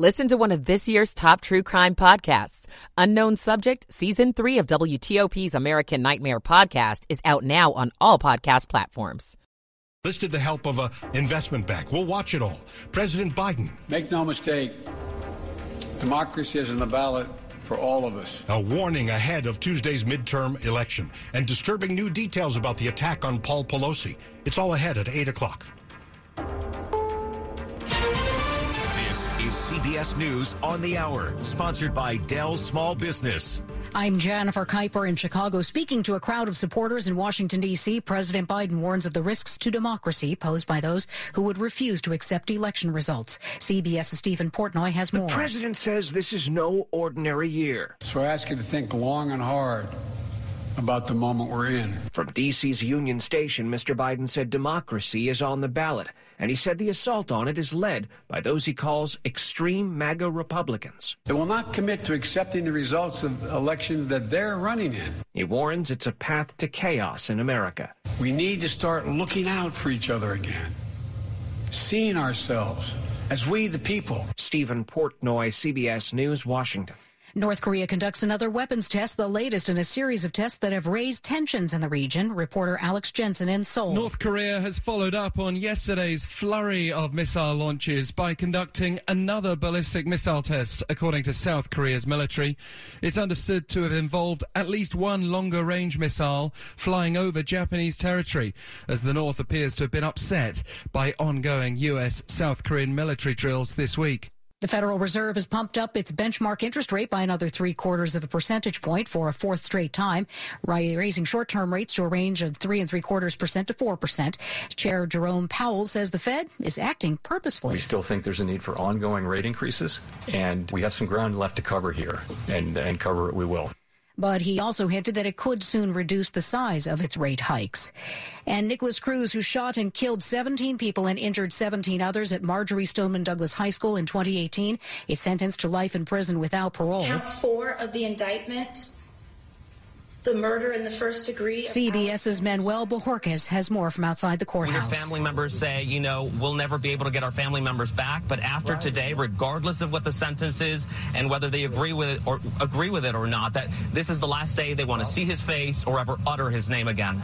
Listen to one of this year's top true crime podcasts. Unknown Subject, Season 3 of WTOP's American Nightmare podcast is out now on all podcast platforms. Listed the help of a investment bank. We'll watch it all. President Biden. Make no mistake, democracy is in the ballot for all of us. A warning ahead of Tuesday's midterm election and disturbing new details about the attack on Paul Pelosi. It's all ahead at 8 o'clock. Is CBS News on the Hour, sponsored by Dell Small Business. I'm Jennifer Kuiper in Chicago. Speaking to a crowd of supporters in Washington, D.C., President Biden warns of the risks to democracy posed by those who would refuse to accept election results. CBS's Stephen Portnoy has more. The president says this is no ordinary year. So I ask you to think long and hard about the moment we're in. From D.C.'s Union Station, Mr. Biden said democracy is on the ballot, and he said the assault on it is led by those he calls extreme MAGA Republicans. They will not commit to accepting the results of election that they're running in. He warns it's a path to chaos in America. We need to start looking out for each other again, seeing ourselves as we the people. Stephen Portnoy, CBS News, Washington. North Korea conducts another weapons test, the latest in a series of tests that have raised tensions in the region. Reporter Alex Jensen in Seoul. North Korea has followed up on yesterday's flurry of missile launches by conducting another ballistic missile test, according to South Korea's military. It's understood to have involved at least one longer range missile flying over Japanese territory, as the North appears to have been upset by ongoing U.S. South Korean military drills this week. The Federal Reserve has pumped up its benchmark interest rate by another three quarters of a percentage point for a fourth straight time, raising short-term rates to a range of three and three quarters percent to four percent. Chair Jerome Powell says the Fed is acting purposefully. We still think there's a need for ongoing rate increases, and we have some ground left to cover here, and, and cover it we will but he also hinted that it could soon reduce the size of its rate hikes. And Nikolas Cruz, who shot and killed 17 people and injured 17 others at Marjory Stoneman Douglas High School in 2018, is sentenced to life in prison without parole. Count four of the indictment the murder in the first degree. CBS's Manuel Bojorquez has more from outside the courthouse. We have family members say, you know, we'll never be able to get our family members back, but after right. today, regardless of what the sentence is and whether they agree with it or agree with it or not, that this is the last day they want to see his face or ever utter his name again.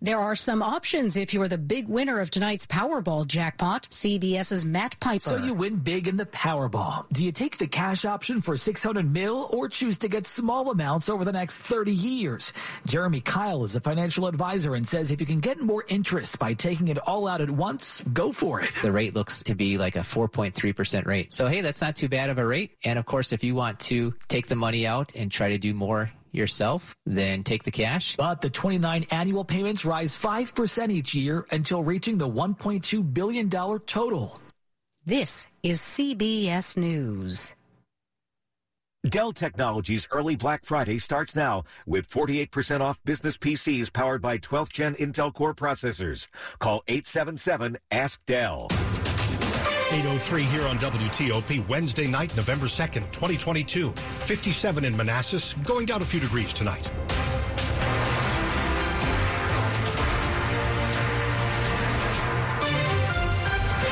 There are some options if you're the big winner of tonight's Powerball jackpot. CBS's Matt Piper. So you win big in the Powerball. Do you take the cash option for 600 mil or choose to get small amounts over the next 30 years? Jeremy Kyle is a financial advisor and says if you can get more interest by taking it all out at once, go for it. The rate looks to be like a 4.3% rate. So hey, that's not too bad of a rate. And of course, if you want to take the money out and try to do more yourself, then take the cash. But the 29 annual payments rise 5% each year until reaching the $1.2 billion total. This is CBS News. Dell Technologies early Black Friday starts now with 48% off business PCs powered by 12th gen Intel Core processors. Call 877 Ask Dell. 803 here on WTOP, Wednesday night, November 2nd, 2022. 57 in Manassas, going down a few degrees tonight.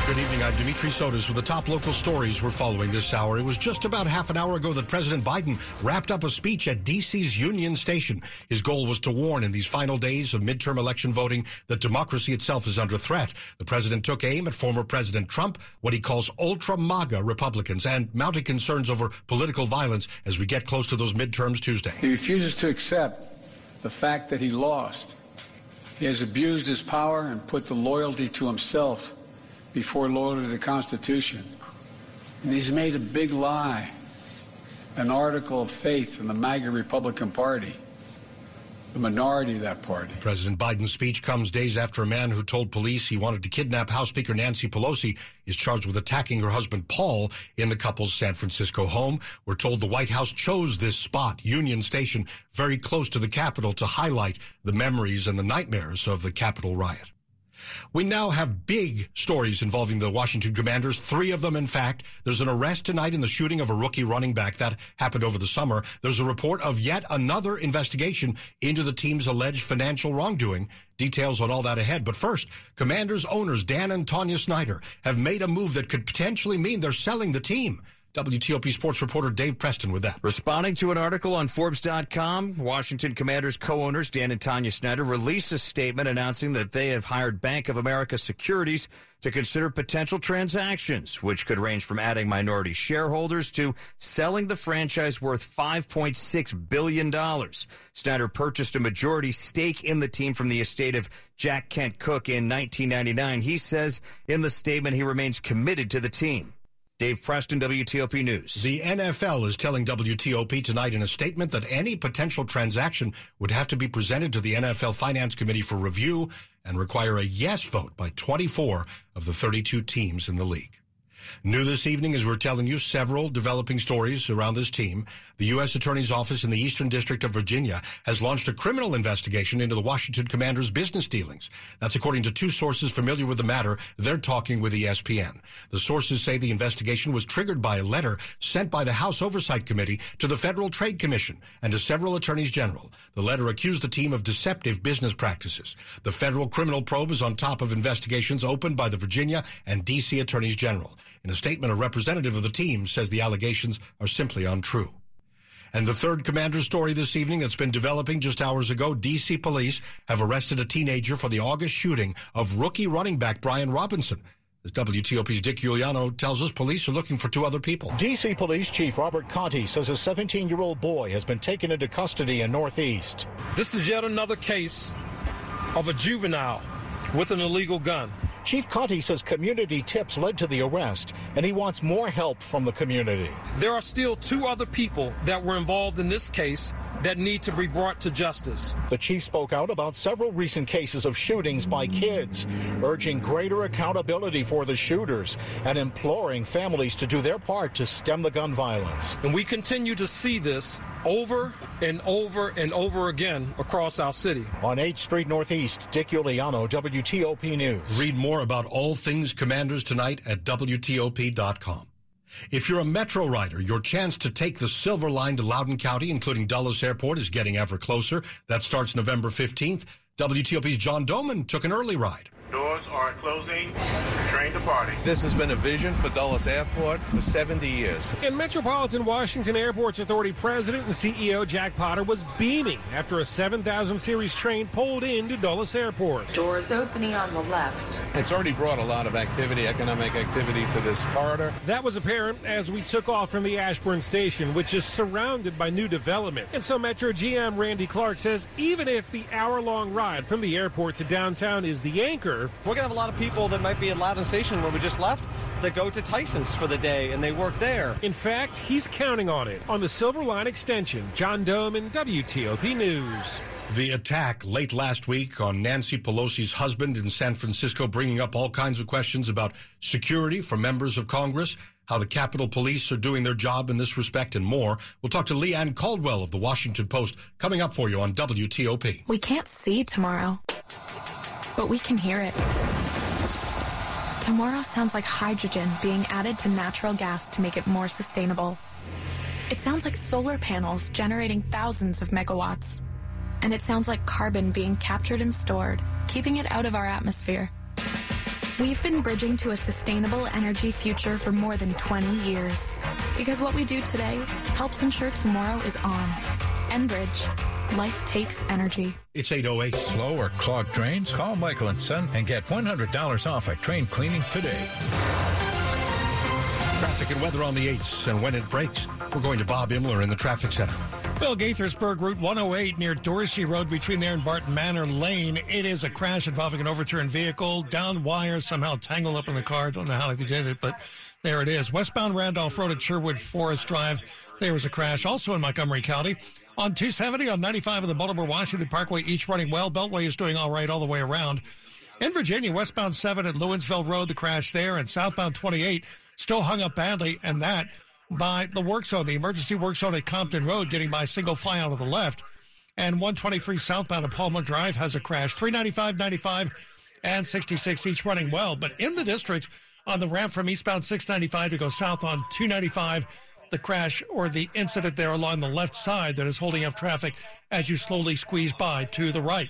Good evening. I'm Dimitri Sotis with the top local stories we're following this hour. It was just about half an hour ago that President Biden wrapped up a speech at D.C.'s Union Station. His goal was to warn in these final days of midterm election voting that democracy itself is under threat. The president took aim at former President Trump, what he calls ultra MAGA Republicans, and mounted concerns over political violence as we get close to those midterms Tuesday. He refuses to accept the fact that he lost. He has abused his power and put the loyalty to himself before loyalty to the Constitution. And he's made a big lie, an article of faith in the MAGA Republican Party, the minority of that party. President Biden's speech comes days after a man who told police he wanted to kidnap House Speaker Nancy Pelosi is charged with attacking her husband Paul in the couple's San Francisco home. We're told the White House chose this spot, Union Station, very close to the Capitol to highlight the memories and the nightmares of the Capitol riot. We now have big stories involving the Washington Commanders, three of them, in fact. There's an arrest tonight in the shooting of a rookie running back that happened over the summer. There's a report of yet another investigation into the team's alleged financial wrongdoing. Details on all that ahead. But first, Commanders owners Dan and Tanya Snyder have made a move that could potentially mean they're selling the team. WTOP sports reporter Dave Preston with that. Responding to an article on Forbes.com, Washington Commanders co-owners Dan and Tanya Snyder released a statement announcing that they have hired Bank of America Securities to consider potential transactions, which could range from adding minority shareholders to selling the franchise worth $5.6 billion. Snyder purchased a majority stake in the team from the estate of Jack Kent Cooke in 1999. He says in the statement he remains committed to the team. Dave Preston, WTOP News. The NFL is telling WTOP tonight in a statement that any potential transaction would have to be presented to the NFL Finance Committee for review and require a yes vote by 24 of the 32 teams in the league. New this evening, as we're telling you several developing stories around this team, the U.S. Attorney's Office in the Eastern District of Virginia has launched a criminal investigation into the Washington Commanders' business dealings. That's according to two sources familiar with the matter. They're talking with ESPN. The sources say the investigation was triggered by a letter sent by the House Oversight Committee to the Federal Trade Commission and to several attorneys general. The letter accused the team of deceptive business practices. The federal criminal probe is on top of investigations opened by the Virginia and D.C. attorneys general. In a statement, a representative of the team says the allegations are simply untrue. And the third commander story this evening that's been developing just hours ago, DC police have arrested a teenager for the August shooting of rookie running back Brian Robinson. As WTOP's Dick Uliano tells us, police are looking for two other people. DC Police Chief Robert Contee says a 17-year-old boy has been taken into custody in Northeast. This is yet another case of a juvenile with an illegal gun. Chief Contee says community tips led to the arrest, and he wants more help from the community. There are still two other people that were involved in this case that need to be brought to justice. The chief spoke out about several recent cases of shootings by kids, urging greater accountability for the shooters and imploring families to do their part to stem the gun violence. And we continue to see this over and over and over again across our city. On 8th Street Northeast, Dick Uliano, WTOP News. Read more about all things Commanders tonight at WTOP.com. If you're a Metro rider, your chance to take the Silver Line to Loudoun County, including Dulles Airport, is getting ever closer. That starts November 15th. WTOP's John Domen took an early ride. Doors are closing. Train departing. This has been a vision for Dulles Airport for 70 years. And Metropolitan Washington Airports Authority President and CEO Jack Potter was beaming after a 7000 series train pulled into Dulles Airport. Doors opening on the left. It's already brought a lot of activity, economic activity to this corridor. That was apparent as we took off from the Ashburn station, which is surrounded by new development. And so Metro GM Randy Clarke says even if the hour long ride from the airport to downtown is the anchor, we're going to have a lot of people that might be at Loudoun Station when we just left that go to Tyson's for the day and they work there. In fact, he's counting on it. On the Silver Line extension, John Domen WTOP News. The attack late last week on Nancy Pelosi's husband in San Francisco, bringing up all kinds of questions about security for members of Congress, how the Capitol Police are doing their job in this respect, and more. We'll talk to Leigh Ann Caldwell of the Washington Post coming up for you on WTOP. We can't see tomorrow but we can hear it. Tomorrow sounds like hydrogen being added to natural gas to make it more sustainable. It sounds like solar panels generating thousands of megawatts. And it sounds like carbon being captured and stored, keeping it out of our atmosphere. We've been bridging to a sustainable energy future for more than 20 years. Because what we do today helps ensure tomorrow is on. Enbridge. Life takes energy. It's 808. Slow or clogged drains? Call Michael and Son and get $100 off a drain cleaning today. Traffic and weather on the 8s and when it breaks. We're going to Bob Inman in the traffic center. Well, Gaithersburg Route 108 near Dorsey Road between there and Barton Manor Lane. It is a crash involving an overturned vehicle. Down wires somehow tangled up in the car. Don't know how they did it, but there it is. Westbound Randolph Road at Sherwood Forest Drive. There was a crash also in Montgomery County. On 270 on 95 of the Baltimore Washington Parkway, each running well. Beltway is doing all right all the way around. In Virginia, westbound 7 at Lewinsville Road, the crash there, and southbound 28 still hung up badly, and that by the work zone, the emergency work zone at Compton Road, getting by single file out of the left. And 123 southbound at Palmer Drive has a crash. 395, 95, and 66 each running well. But in the district, on the ramp from eastbound 695 to go south on 295, the crash or the incident there along the left side that is holding up traffic as you slowly squeeze by to the right.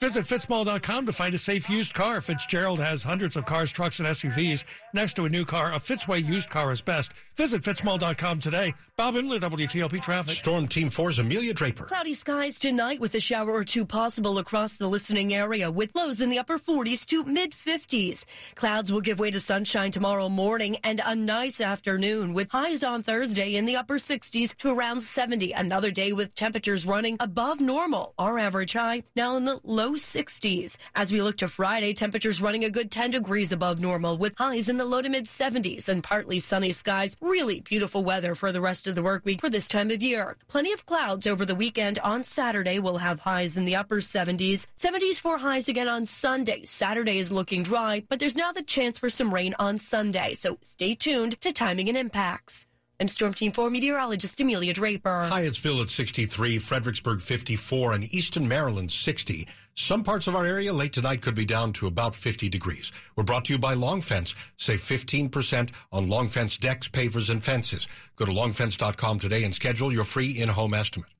Visit fitzmall.com to find a safe used car. Fitzgerald has hundreds of cars, trucks, and SUVs. Next to a new car, a Fitzway used car is best. Visit fitzmall.com today. Bob Inman, WTOP Traffic. Storm Team 4's Amelia Draper. Cloudy skies tonight with a shower or two possible across the listening area with lows in the upper 40s to mid 50s. Clouds will give way to sunshine tomorrow morning and a nice afternoon with highs on Thursday in the upper 60s to around 70. Another day with temperatures running above normal. Our average high now in the low 60s. As we look to Friday, temperatures running a good 10 degrees above normal with highs in the low to mid 70s and partly sunny skies. Really beautiful weather for the rest of the work week for this time of year. Plenty of clouds over the weekend. On Saturday, we'll have highs in the upper 70s. 70s for highs again on Sunday. Saturday is looking dry, but there's now the chance for some rain on Sunday. So stay tuned to timing and impacts. I'm Storm Team 4 meteorologist Amelia Draper. Hyattsville at 63, Fredericksburg 54, and Easton, Maryland 60. Some parts of our area late tonight could be down to about 50 degrees. We're brought to you by Long Fence. Save 15% on Long Fence decks, pavers, and fences. Go to longfence.com today and schedule your free in-home estimate.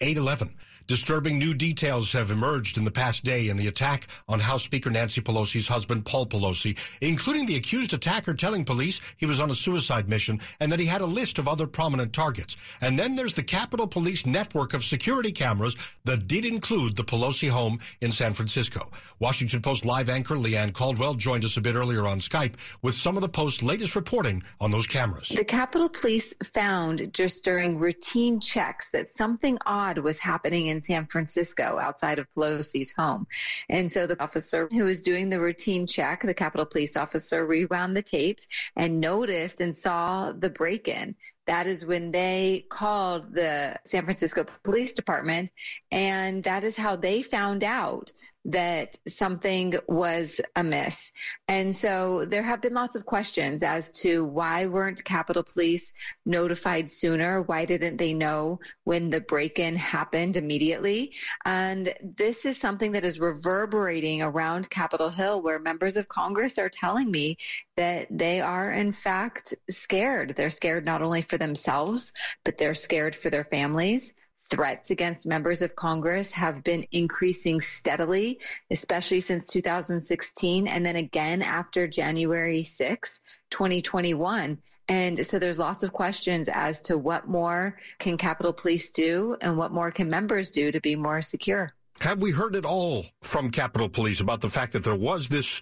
811. Disturbing new details have emerged in the past day in the attack on House Speaker Nancy Pelosi's husband, Paul Pelosi, including the accused attacker telling police he was on a suicide mission and that he had a list of other prominent targets. And then there's the Capitol Police network of security cameras that did include the Pelosi home in San Francisco. Washington Post live anchor Leigh Ann Caldwell joined us a bit earlier on Skype with some of the Post's latest reporting on those cameras. The Capitol Police found just during routine checks that something odd was happening in San Francisco outside of Pelosi's home. And so the officer who was doing the routine check, the Capitol Police officer, rewound the tapes and noticed and saw the break in. That is when they called the San Francisco Police Department, and that is how they found out that something was amiss. And so there have been lots of questions as to why weren't Capitol Police notified sooner? Why didn't they know when the break-in happened immediately? And this is something that is reverberating around Capitol Hill where members of Congress are telling me that they are in fact scared. They're scared not only for themselves, but they're scared for their families threats against members of Congress have been increasing steadily, especially since 2016 and then again after January 6, 2021. And so there's lots of questions as to what more can Capitol Police do and what more can members do to be more secure. Have we heard at all from Capitol Police about the fact that there was this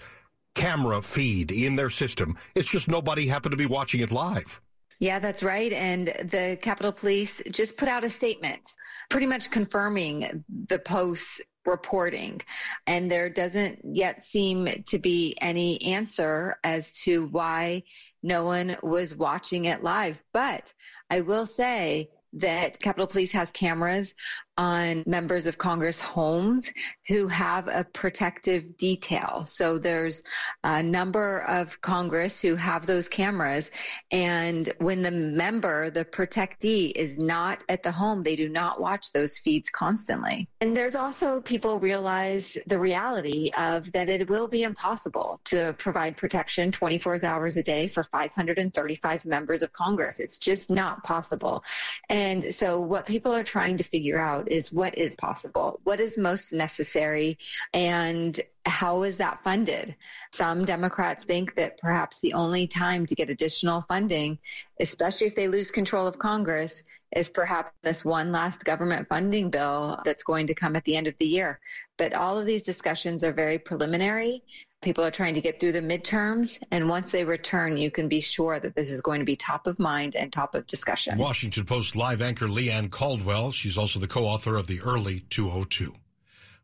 camera feed in their system? It's just nobody happened to be watching it live. Yeah, that's right. And the Capitol Police just put out a statement pretty much confirming the Post's reporting. And there doesn't yet seem to be any answer as to why no one was watching it live. But I will say that Capitol Police has cameras on members of Congress homes who have a protective detail. So there's a number of Congress who have those cameras. And when the member, the protectee is not at the home, they do not watch those feeds constantly. And there's also people realize the reality of that it will be impossible to provide protection 24 hours a day for 535 members of Congress. It's just not possible. And And so what people are trying to figure out is what is possible, what is most necessary, and how is that funded? Some Democrats think that perhaps the only time to get additional funding, especially if they lose control of Congress, is perhaps this one last government funding bill that's going to come at the end of the year. But all of these discussions are very preliminary. People are trying to get through the midterms, and once they return, you can be sure that this is going to be top of mind and top of discussion. Washington Post live anchor Leigh Ann Caldwell. She's also the co-author of the Early 202.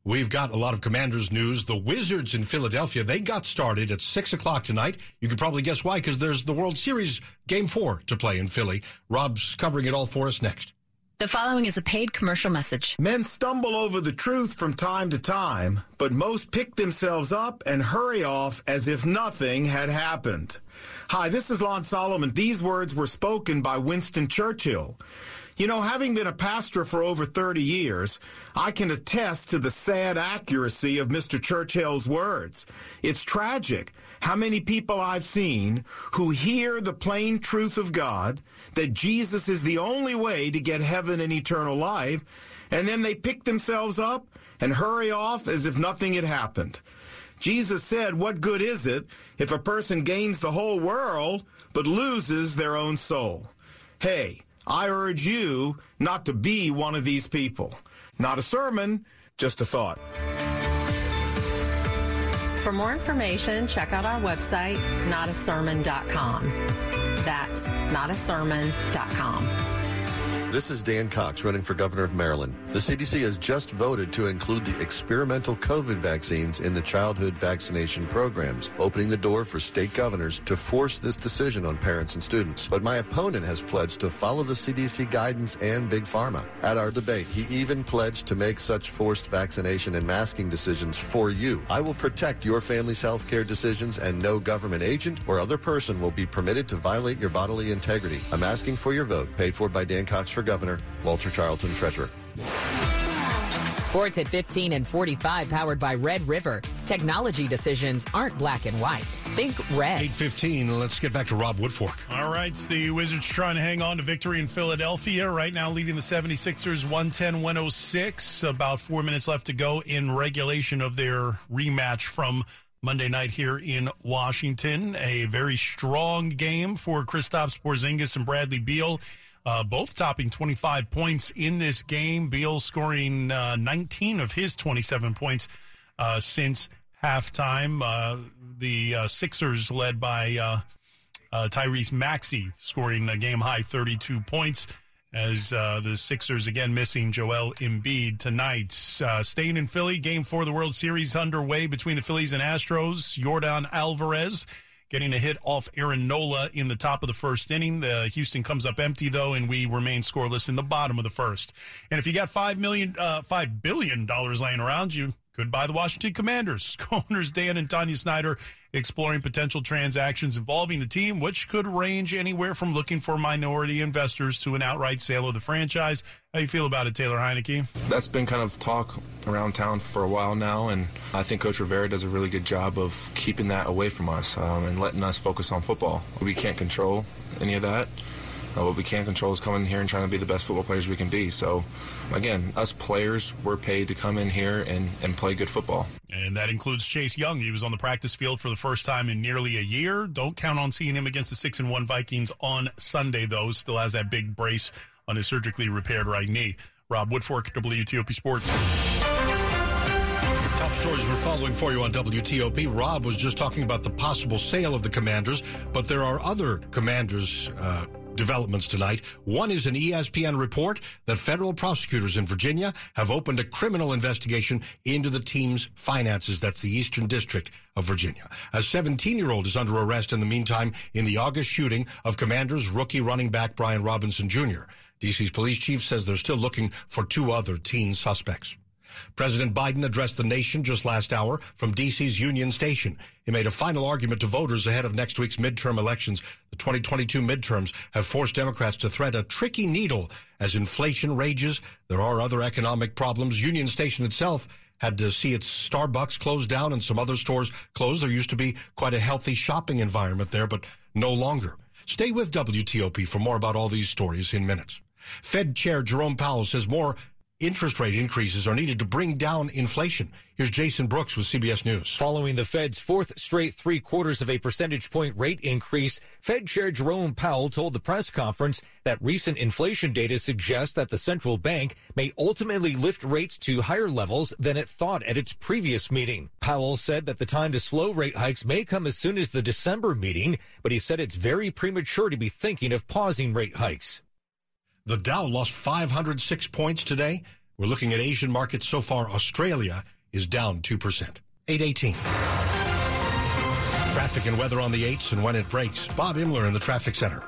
We've got a lot of Commanders news. The Wizards in Philadelphia, they got started at 6 o'clock tonight. You can probably guess why, because there's the World Series Game 4 to play in Philly. Rob's covering it all for us next. The following is a paid commercial message. Men stumble over the truth from time to time, but most pick themselves up and hurry off as if nothing had happened. Hi, this is Lon Solomon. These words were spoken by Winston Churchill. You know, having been a pastor for over 30 years, I can attest to the sad accuracy of Mr. Churchill's words. It's tragic how many people I've seen who hear the plain truth of God, that Jesus is the only way to get heaven and eternal life, and then they pick themselves up and hurry off as if nothing had happened. Jesus said, What good is it if a person gains the whole world but loses their own soul? Hey, I urge you not to be one of these people. Not a sermon, just a thought. For more information, check out our website, notasermon.com. That's notasermon.com. This is Dan Cox running for governor of Maryland. The CDC has just voted to include the experimental COVID vaccines in the childhood vaccination programs, opening the door for state governors to force this decision on parents and students. But my opponent has pledged to follow the CDC guidance and Big Pharma. At our debate, he even pledged to make such forced vaccination and masking decisions for you. I will protect your family's health care decisions and no government agent or other person will be permitted to violate your bodily integrity. I'm asking for your vote, paid for by Dan Cox for Governor, Walter Charlton, Treasurer. Sports at 15 and 45 powered by Red River. Technology decisions aren't black and white. Think red. 815. Let's get back to Rob Woodfork. All right. The Wizards trying to hang on to victory in Philadelphia. Right now leading the 76ers 110 106. About four minutes left to go in regulation of their rematch from Monday night here in Washington. A very strong game for Kristaps Porzingis and Bradley Beal. Uh, both topping 25 points in this game. Beal scoring uh, 19 of his 27 points uh, since halftime. Uh, the uh, Sixers, led by uh, Tyrese Maxey, scoring a game high 32 points. As the Sixers again missing Joel Embiid tonight. staying in Philly, game four of the World Series underway between the Phillies and Astros. Yordan Alvarez getting a hit off Aaron Nola in the top of the first inning. The Houston comes up empty though, and we remain scoreless in the bottom of the first. And if you got five million, uh, five billion dollars laying around, you could buy the Washington Commanders. Co-owners Dan and Tanya Snyder exploring potential transactions involving the team, which could range anywhere from looking for minority investors to an outright sale of the franchise. How you feel about it, Taylor Heinicke? That's been kind of talk around town for a while now, and I think Coach Rivera does a really good job of keeping that away from us um, and letting us focus on football. We can't control any of that. Uh, what we can control is coming here and trying to be the best football players we can be. So, again, us players, we're paid to come in here and, and play good football. And that includes Chase Young. He was on the practice field for the first time in nearly a year. Don't count on seeing him against the 6 and 1 Vikings on Sunday, though. Still has that big brace on his surgically repaired right knee. Rob Woodfork, WTOP Sports. Top stories we're following for you on WTOP. Rob was just talking about the possible sale of the commanders, but there are other commanders. Uh, developments tonight. One is an ESPN report that federal prosecutors in Virginia have opened a criminal investigation into the team's finances. That's the Eastern District of Virginia. A 17 year old is under arrest in the meantime in the August shooting of Commanders rookie running back Brian Robinson Jr. DC's police chief says they're still looking for two other teen suspects. President Biden addressed the nation just last hour from D.C.'s Union Station. He made a final argument to voters ahead of next week's midterm elections. The 2022 midterms have forced Democrats to thread a tricky needle as inflation rages. There are other economic problems. Union Station itself had to see its Starbucks closed down and some other stores closed. There used to be quite a healthy shopping environment there, but no longer. Stay with WTOP for more about all these stories in minutes. Fed Chair Jerome Powell says more interest rate increases are needed to bring down inflation. Here's Jason Brooks with CBS News. Following the Fed's fourth straight three quarters of a percentage point rate increase, Fed Chair Jerome Powell told the press conference that recent inflation data suggests that the central bank may ultimately lift rates to higher levels than it thought at its previous meeting. Powell said that the time to slow rate hikes may come as soon as the December meeting, but he said it's very premature to be thinking of pausing rate hikes. The Dow lost 506 points today. We're looking at Asian markets so far. Australia is down 2%. 818. Traffic and weather on the 8s and when it breaks. Bob Inman in the traffic center.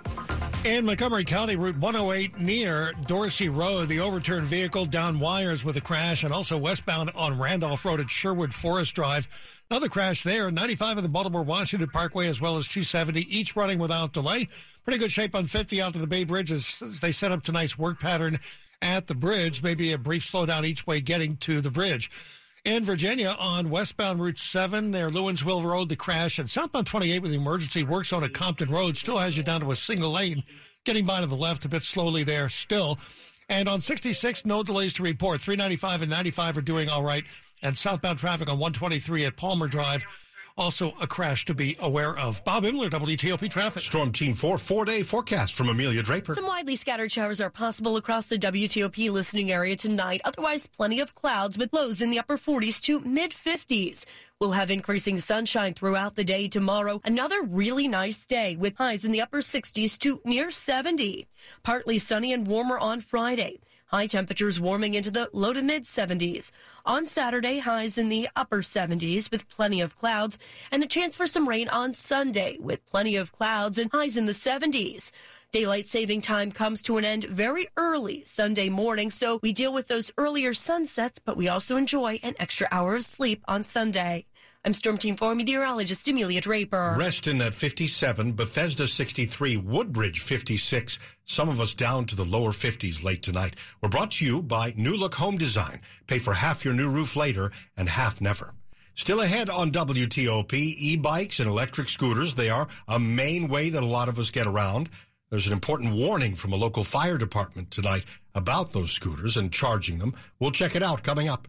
In Montgomery County, Route 108 near Dorsey Road, the overturned vehicle down wires with a crash, and also westbound on Randolph Road at Sherwood Forest Drive. Another crash there, 95 in the Baltimore Washington Parkway, as well as 270, each running without delay. Pretty good shape on 50 out to the Bay Bridge as, as they set up tonight's work pattern at the bridge. Maybe a brief slowdown each way getting to the bridge. In Virginia, on westbound Route 7, near Lewinsville Road, the crash, and southbound 28 with the emergency work zone at Compton Road still has you down to a single lane, getting by to the left a bit slowly there still. And on 66, no delays to report. 395 and 95 are doing all right. And southbound traffic on 123 at Palmer Drive also a crash to be aware of. Bob Inman, WTOP Traffic. Storm Team 4, four day forecast from Amelia Draper. Some widely scattered showers are possible across the WTOP listening area tonight. Otherwise, plenty of clouds with lows in the upper 40s to mid 50s. We'll have increasing sunshine throughout the day tomorrow. Another really nice day with highs in the upper 60s to near 70. Partly sunny and warmer on Friday. High temperatures warming into the low to mid 70s. On Saturday, highs in the upper 70s with plenty of clouds and the chance for some rain on Sunday with plenty of clouds and highs in the 70s. Daylight saving time comes to an end very early Sunday morning, so we deal with those earlier sunsets, but we also enjoy an extra hour of sleep on Sunday. I'm Storm Team 4 meteorologist Amelia Draper. Reston at 57, Bethesda 63, Woodbridge 56. Some of us down to the lower 50s late tonight. We're brought to you by New Look Home Design. Pay for half your new roof later and half never. Still ahead on WTOP, e-bikes and electric scooters. They are a main way that a lot of us get around. There's an important warning from a local fire department tonight about those scooters and charging them. We'll check it out coming up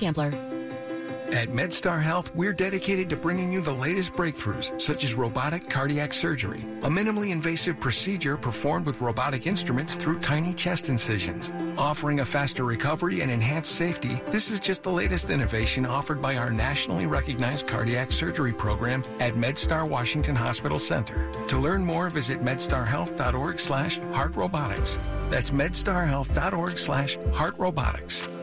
Gambler. At MedStar Health, we're dedicated to bringing you the latest breakthroughs, such as robotic cardiac surgery, a minimally invasive procedure performed with robotic instruments through tiny chest incisions. Offering a faster recovery and enhanced safety, this is just the latest innovation offered by our nationally recognized cardiac surgery program at MedStar Washington Hospital Center. To learn more, visit medstarhealth.org slash heartrobotics. That's medstarhealth.org slash heartrobotics.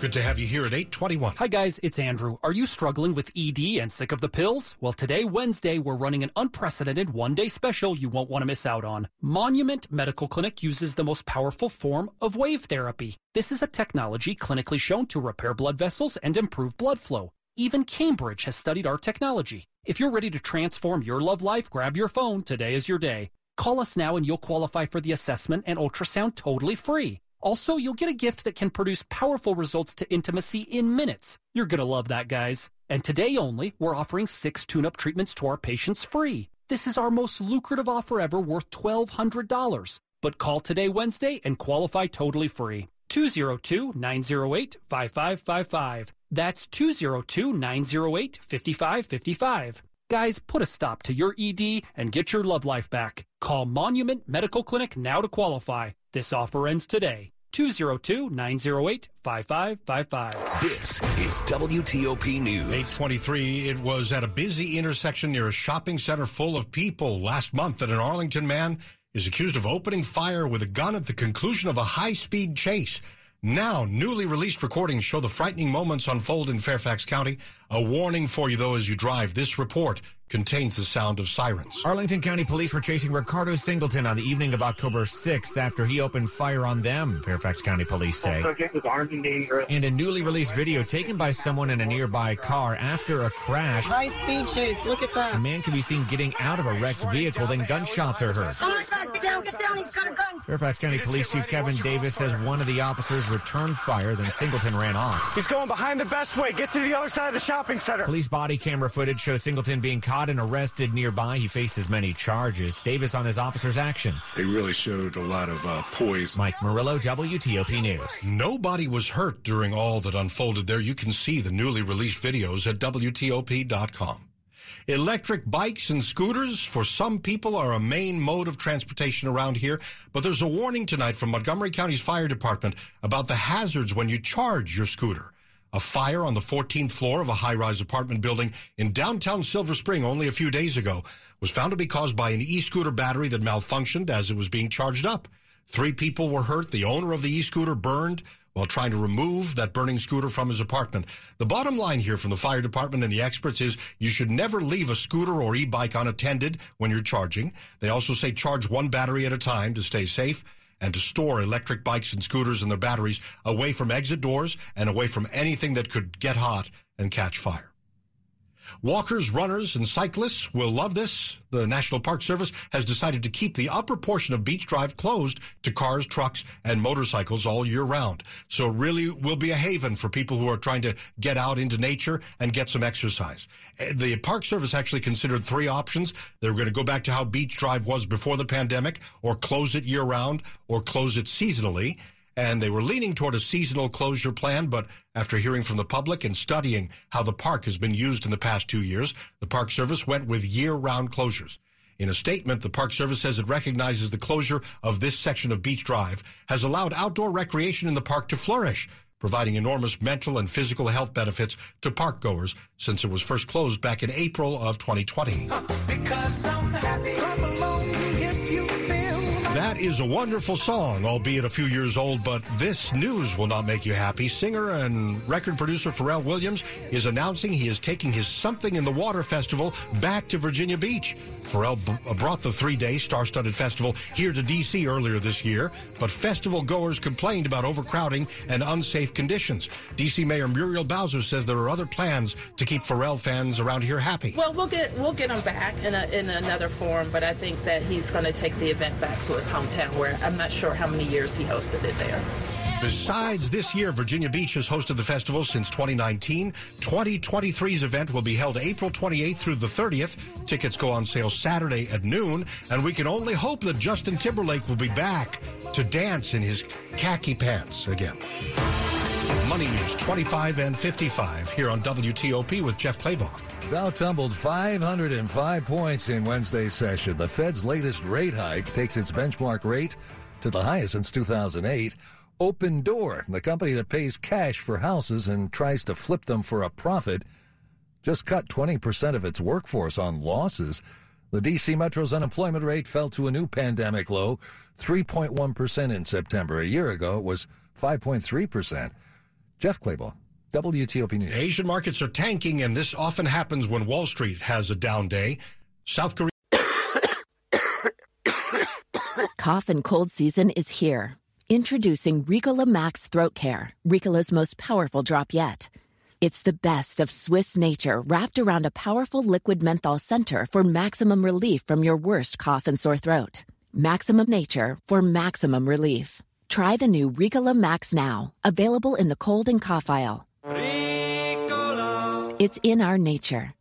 Good to have you here at 821. Hi, guys. It's Andrew. Are you struggling with ED and sick of the pills? Well, today, Wednesday, we're running an unprecedented one day special you won't want to miss out on. Monument Medical Clinic uses the most powerful form of wave therapy. This is a technology clinically shown to repair blood vessels and improve blood flow. Even Cambridge has studied our technology. If you're ready to transform your love life, grab your phone. Today is your day. Call us now and you'll qualify for the assessment and ultrasound totally free. Also, you'll get a gift that can produce powerful results to intimacy in minutes. You're gonna love that, guys. And today only, we're offering six tune-up treatments to our patients free. This is our most lucrative offer ever worth $1,200. But call today Wednesday and qualify totally free. 202-908-5555. That's 202-908-5555. Guys, put a stop to your ED and get your love life back. Call Monument Medical Clinic now to qualify. This offer ends today. 202-908-5555. This is WTOP News. 823. It was at a busy intersection near a shopping center full of people last month that an Arlington man is accused of opening fire with a gun at the conclusion of a high-speed chase. Now, newly released recordings show the frightening moments unfold in Fairfax County. A warning for you, though, as you drive. This report contains the sound of sirens. Arlington County Police were chasing Ricardo Singleton on the evening of October 6th after he opened fire on them, Fairfax County Police say. Oh, Subject was armed and dangerous. And a newly released video taken by someone in a nearby car after a crash. High speed chase. Look at that. A man can be seen getting out of a wrecked vehicle, then gunshots are heard. Oh my God, get down, get down. He's got a gun. Fairfax County Police Chief Kevin Davis says one of the officers returned fire, then Singleton ran off. He's going behind the best way. Get to the other side of the shopping center. Police body camera footage shows Singleton being caught and arrested nearby. He faces many charges. Davis on his officer's actions. They really showed a lot of uh, poise. Mike Murillo, WTOP News. Nobody was hurt during all that unfolded there. You can see the newly released videos at WTOP.com. Electric bikes and scooters for some people are a main mode of transportation around here, but there's a warning tonight from Montgomery County's fire department about the hazards when you charge your scooter. A fire on the 14th floor of a high-rise apartment building in downtown Silver Spring only a few days ago was found to be caused by an e-scooter battery that malfunctioned as it was being charged up. Three people were hurt. The owner of the e-scooter burned while trying to remove that burning scooter from his apartment. The bottom line here from the fire department and the experts is you should never leave a scooter or e-bike unattended when you're charging. They also say charge one battery at a time to stay safe and to store electric bikes and scooters and their batteries away from exit doors and away from anything that could get hot and catch fire. Walkers, runners, and cyclists will love this. The National Park Service has decided to keep the upper portion of Beach Drive closed to cars, trucks, and motorcycles all year round. So it really will be a haven for people who are trying to get out into nature and get some exercise. Eh, The Park Service actually considered three options. They were going to go back to how Beach Drive was before the pandemic, or close it year round, or close it seasonally and they were leaning toward a seasonal closure plan, but after hearing from the public and studying how the park has been used in the past two years, the Park Service went with year-round closures. In a statement, the Park Service says it recognizes the closure of this section of Beach Drive has allowed outdoor recreation in the park to flourish, providing enormous mental and physical health benefits to park goers since it was first closed back in April of 2020. That is a wonderful song, albeit a few years old, but this news will not make you happy. Singer and record producer Pharrell Williams is announcing he is taking his Something in the Water Festival back to Virginia Beach. Pharrell b- uh, brought the three-day star-studded festival here to D.C. earlier this year, but festival goers complained about overcrowding and unsafe conditions. D.C. Mayor Muriel Bowser says there are other plans to keep Pharrell fans around here happy. Well, we'll get we'll get him back in a, in another form, but I think that he's going to take the event back to his hometown, where I'm not sure how many years he hosted it there. Besides this year, Virginia Beach has hosted the festival since 2019. 2023's event will be held April 28th through the 30th. Tickets go on sale Saturday at noon, and we can only hope that Justin Timberlake will be back to dance in his khaki pants again. Money News 25 and 55 here on WTOP with Jeff Clabaugh. Dow tumbled 505 points in Wednesday's session. The Fed's latest rate hike takes its benchmark rate to the highest since 2008. Opendoor, the company that pays cash for houses and tries to flip them for a profit, just cut 20% of its workforce on losses. The D.C. Metro's unemployment rate fell to a new pandemic low, 3.1% in September. A year ago, it was 5.3%. Jeff Clabaugh, WTOP News. Asian markets are tanking, and this often happens when Wall Street has a down day. South Korea. Cough and cold season is here. Introducing Ricola Max Throat Care, Ricola's most powerful drop yet. It's the best of Swiss nature wrapped around a powerful liquid menthol center for maximum relief from your worst cough and sore throat. Maximum nature for maximum relief. Try the new Ricola Max now, available in the cold and cough aisle. It's in our nature.